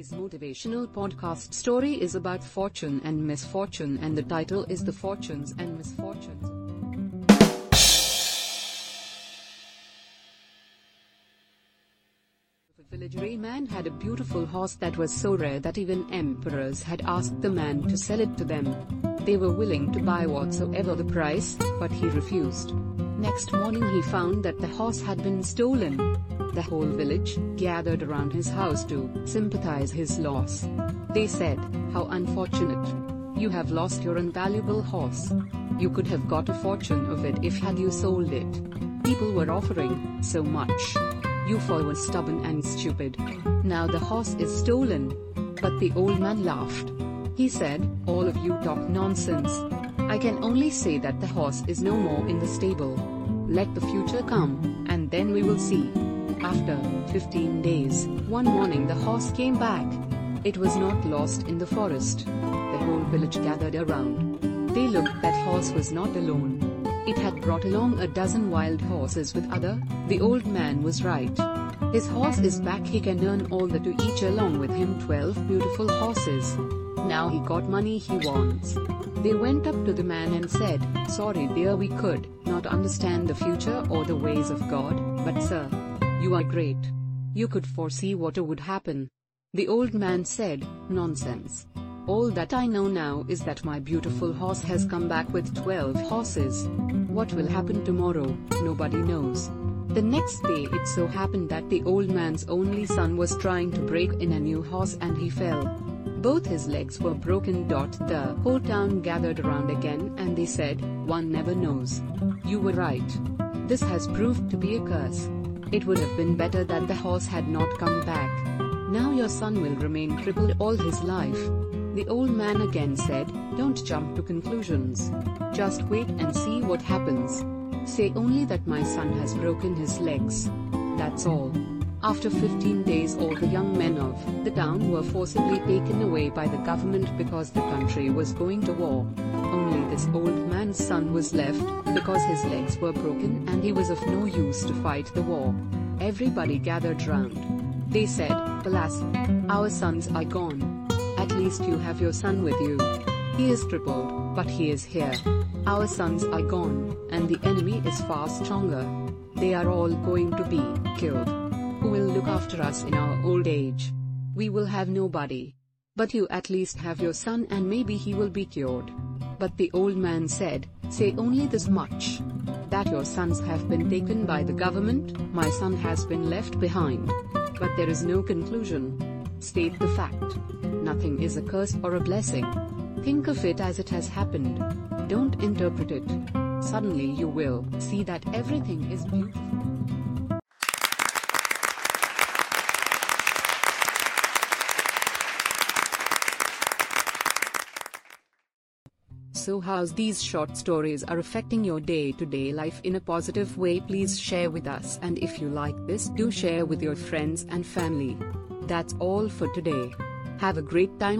Today's motivational podcast story is about fortune and misfortune, and the title is The Fortunes and Misfortunes. A villagery man had a beautiful horse that was so rare that even emperors had asked the man to sell it to them. They were willing to buy whatsoever the price, but he refused. Next morning he found that the horse had been stolen. The whole village gathered around his house to sympathize his loss. They said, How unfortunate. You have lost your invaluable horse. You could have got a fortune of it if had you sold it. People were offering so much. You fool was stubborn and stupid. Now the horse is stolen. But the old man laughed. He said, All of you talk nonsense. I can only say that the horse is no more in the stable. Let the future come, and then we will see. After 15 days, one morning the horse came back. It was not lost in the forest. The whole village gathered around. They looked that horse was not alone. It had brought along a dozen wild horses with other, the old man was right. His horse is back he can earn all that to each along with him 12 beautiful horses. Now he got money he wants. They went up to the man and said, Sorry dear we could not understand the future or the ways of God, but sir, you are great. You could foresee what would happen. The old man said, Nonsense. All that I know now is that my beautiful horse has come back with 12 horses. What will happen tomorrow, nobody knows. The next day it so happened that the old man's only son was trying to break in a new horse and he fell. Both his legs were broken. The whole town gathered around again and they said, One never knows. You were right. This has proved to be a curse. It would have been better that the horse had not come back. Now your son will remain crippled all his life. The old man again said, Don't jump to conclusions. Just wait and see what happens. Say only that my son has broken his legs. That's all. After 15 days all the young men of the town were forcibly taken away by the government because the country was going to war. Only this old man's son was left, because his legs were broken and he was of no use to fight the war. Everybody gathered round. They said, Alas! Our sons are gone. At least you have your son with you. He is crippled, but he is here. Our sons are gone, and the enemy is far stronger. They are all going to be killed. Will look after us in our old age? We will have nobody. But you at least have your son and maybe he will be cured. But the old man said, Say only this much. That your sons have been taken by the government, my son has been left behind. But there is no conclusion. State the fact. Nothing is a curse or a blessing. Think of it as it has happened. Don't interpret it. Suddenly you will see that everything is beautiful. So how's these short stories are affecting your day-to-day life in a positive way please share with us and if you like this do share with your friends and family. That's all for today. Have a great time